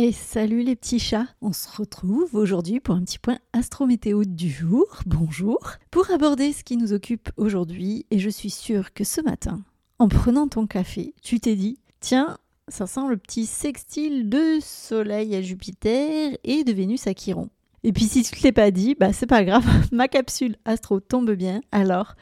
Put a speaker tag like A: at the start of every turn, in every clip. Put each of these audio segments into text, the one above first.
A: Et salut les petits chats On se retrouve aujourd'hui pour un petit point astrométéo du jour, bonjour, pour aborder ce qui nous occupe aujourd'hui et je suis sûre que ce matin, en prenant ton café, tu t'es dit, tiens, ça sent le petit sextile de Soleil à Jupiter et de Vénus à Chiron. Et puis si tu ne l'es pas dit, bah c'est pas grave, ma capsule astro tombe bien, alors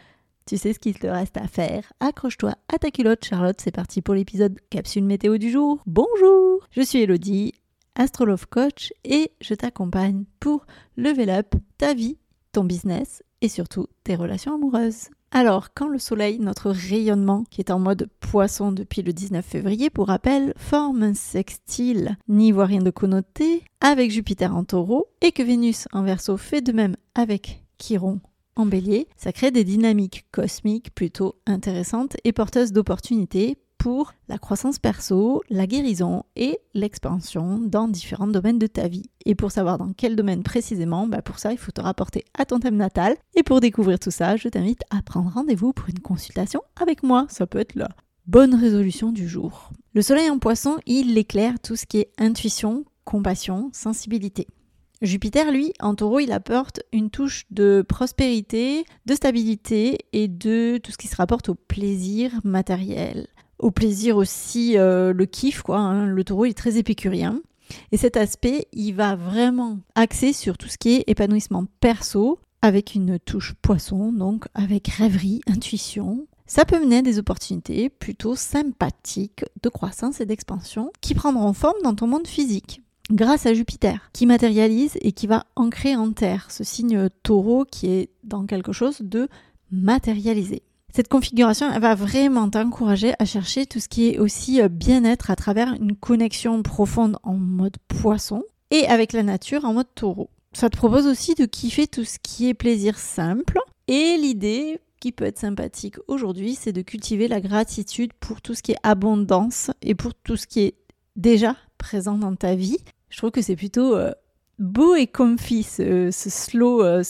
A: tu sais ce qu'il te reste à faire. Accroche-toi à ta culotte, Charlotte. C'est parti pour l'épisode Capsule météo du jour. Bonjour Je suis Elodie Astrolove Coach et je t'accompagne pour level up ta vie, ton business et surtout tes relations amoureuses. Alors, quand le Soleil, notre rayonnement, qui est en mode poisson depuis le 19 février, pour rappel, forme un sextile, n'y voit rien de connoté, avec Jupiter en taureau, et que Vénus en verso fait de même avec Chiron en bélier, ça crée des dynamiques cosmiques plutôt intéressantes et porteuses d'opportunités la croissance perso, la guérison et l'expansion dans différents domaines de ta vie. Et pour savoir dans quel domaine précisément, bah pour ça, il faut te rapporter à ton thème natal. Et pour découvrir tout ça, je t'invite à prendre rendez-vous pour une consultation avec moi. Ça peut être la bonne résolution du jour. Le soleil en poisson, il éclaire tout ce qui est intuition, compassion, sensibilité. Jupiter, lui, en taureau, il apporte une touche de prospérité, de stabilité et de tout ce qui se rapporte au plaisir matériel au plaisir aussi, euh, le kiff, quoi. Hein. Le taureau est très épicurien. Et cet aspect, il va vraiment axer sur tout ce qui est épanouissement perso, avec une touche poisson, donc avec rêverie, intuition. Ça peut mener à des opportunités plutôt sympathiques de croissance et d'expansion qui prendront forme dans ton monde physique grâce à Jupiter, qui matérialise et qui va ancrer en terre ce signe taureau qui est dans quelque chose de matérialisé. Cette configuration, va vraiment t'encourager à chercher tout ce qui est aussi euh, bien-être à travers une connexion profonde en mode poisson et avec la nature en mode taureau. Ça te propose aussi de kiffer tout ce qui est plaisir simple et l'idée qui peut être sympathique aujourd'hui, c'est de cultiver la gratitude pour tout ce qui est abondance et pour tout ce qui est déjà présent dans ta vie. Je trouve que c'est plutôt euh, beau et comfy ce, slow euh,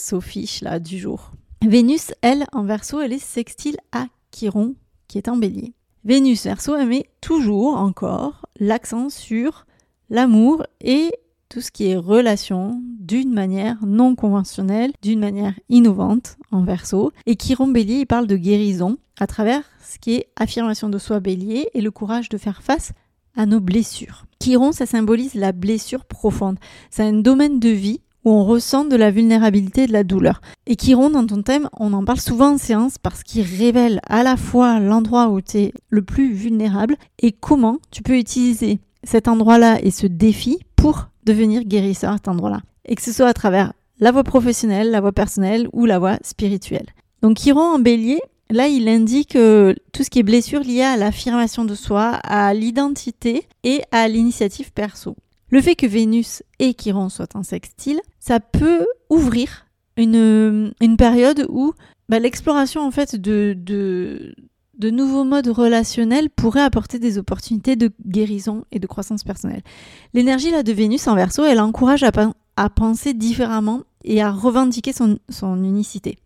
A: là du jour. Vénus, elle, en verso, elle est sextile à Chiron, qui est en bélier. Vénus verso, elle met toujours encore l'accent sur l'amour et tout ce qui est relation d'une manière non conventionnelle, d'une manière innovante en verso. Et Chiron bélier, il parle de guérison à travers ce qui est affirmation de soi bélier et le courage de faire face à nos blessures. Chiron, ça symbolise la blessure profonde. C'est un domaine de vie on ressent de la vulnérabilité et de la douleur. Et Chiron, dans ton thème, on en parle souvent en séance parce qu'il révèle à la fois l'endroit où tu es le plus vulnérable et comment tu peux utiliser cet endroit-là et ce défi pour devenir guérisseur à cet endroit-là. Et que ce soit à travers la voie professionnelle, la voie personnelle ou la voie spirituelle. Donc Chiron en bélier, là il indique euh, tout ce qui est blessure liée à l'affirmation de soi, à l'identité et à l'initiative perso. Le fait que Vénus et Chiron soient en sextile, ça peut ouvrir une, une période où bah, l'exploration en fait de, de, nouveaux modes relationnels pourrait apporter des opportunités de guérison et de croissance personnelle. L'énergie là de Vénus en Verseau, elle encourage à, penser différemment et à revendiquer son, son unicité.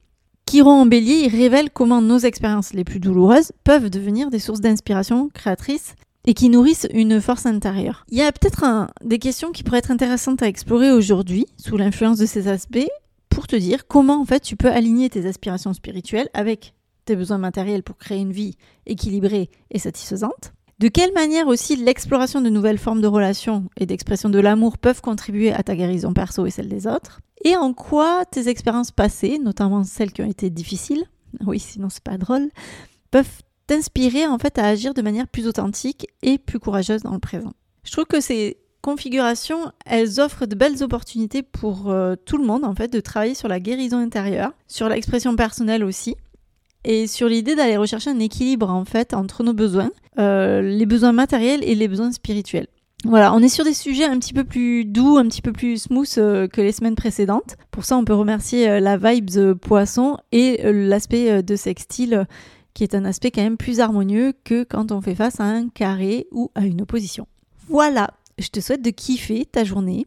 A: Chiron en bélier, révèle comment nos expériences les plus douloureuses peuvent devenir des sources d'inspiration créatrices et qui nourrissent une force intérieure. Il y a peut-être des questions qui pourraient être intéressantes à explorer aujourd'hui sous l'influence de ces aspects pour te dire comment en fait tu peux aligner tes aspirations spirituelles avec tes besoins matériels pour créer une vie équilibrée et satisfaisante. De quelle manière aussi l'exploration de nouvelles formes de relations et d'expression de l'amour peuvent contribuer à ta guérison perso et celle des autres? Et en quoi tes expériences passées, notamment celles qui ont été difficiles, oui sinon c'est pas drôle, peuvent t'inspirer en fait à agir de manière plus authentique et plus courageuse dans le présent. Je trouve que ces configurations, elles offrent de belles opportunités pour euh, tout le monde en fait de travailler sur la guérison intérieure, sur l'expression personnelle aussi, et sur l'idée d'aller rechercher un équilibre en fait entre nos besoins, euh, les besoins matériels et les besoins spirituels. Voilà, on est sur des sujets un petit peu plus doux, un petit peu plus smooth euh, que les semaines précédentes. Pour ça, on peut remercier la vibes poisson et l'aspect de sextile qui est un aspect quand même plus harmonieux que quand on fait face à un carré ou à une opposition. Voilà, je te souhaite de kiffer ta journée.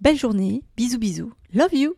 A: Belle journée, bisous bisous, love you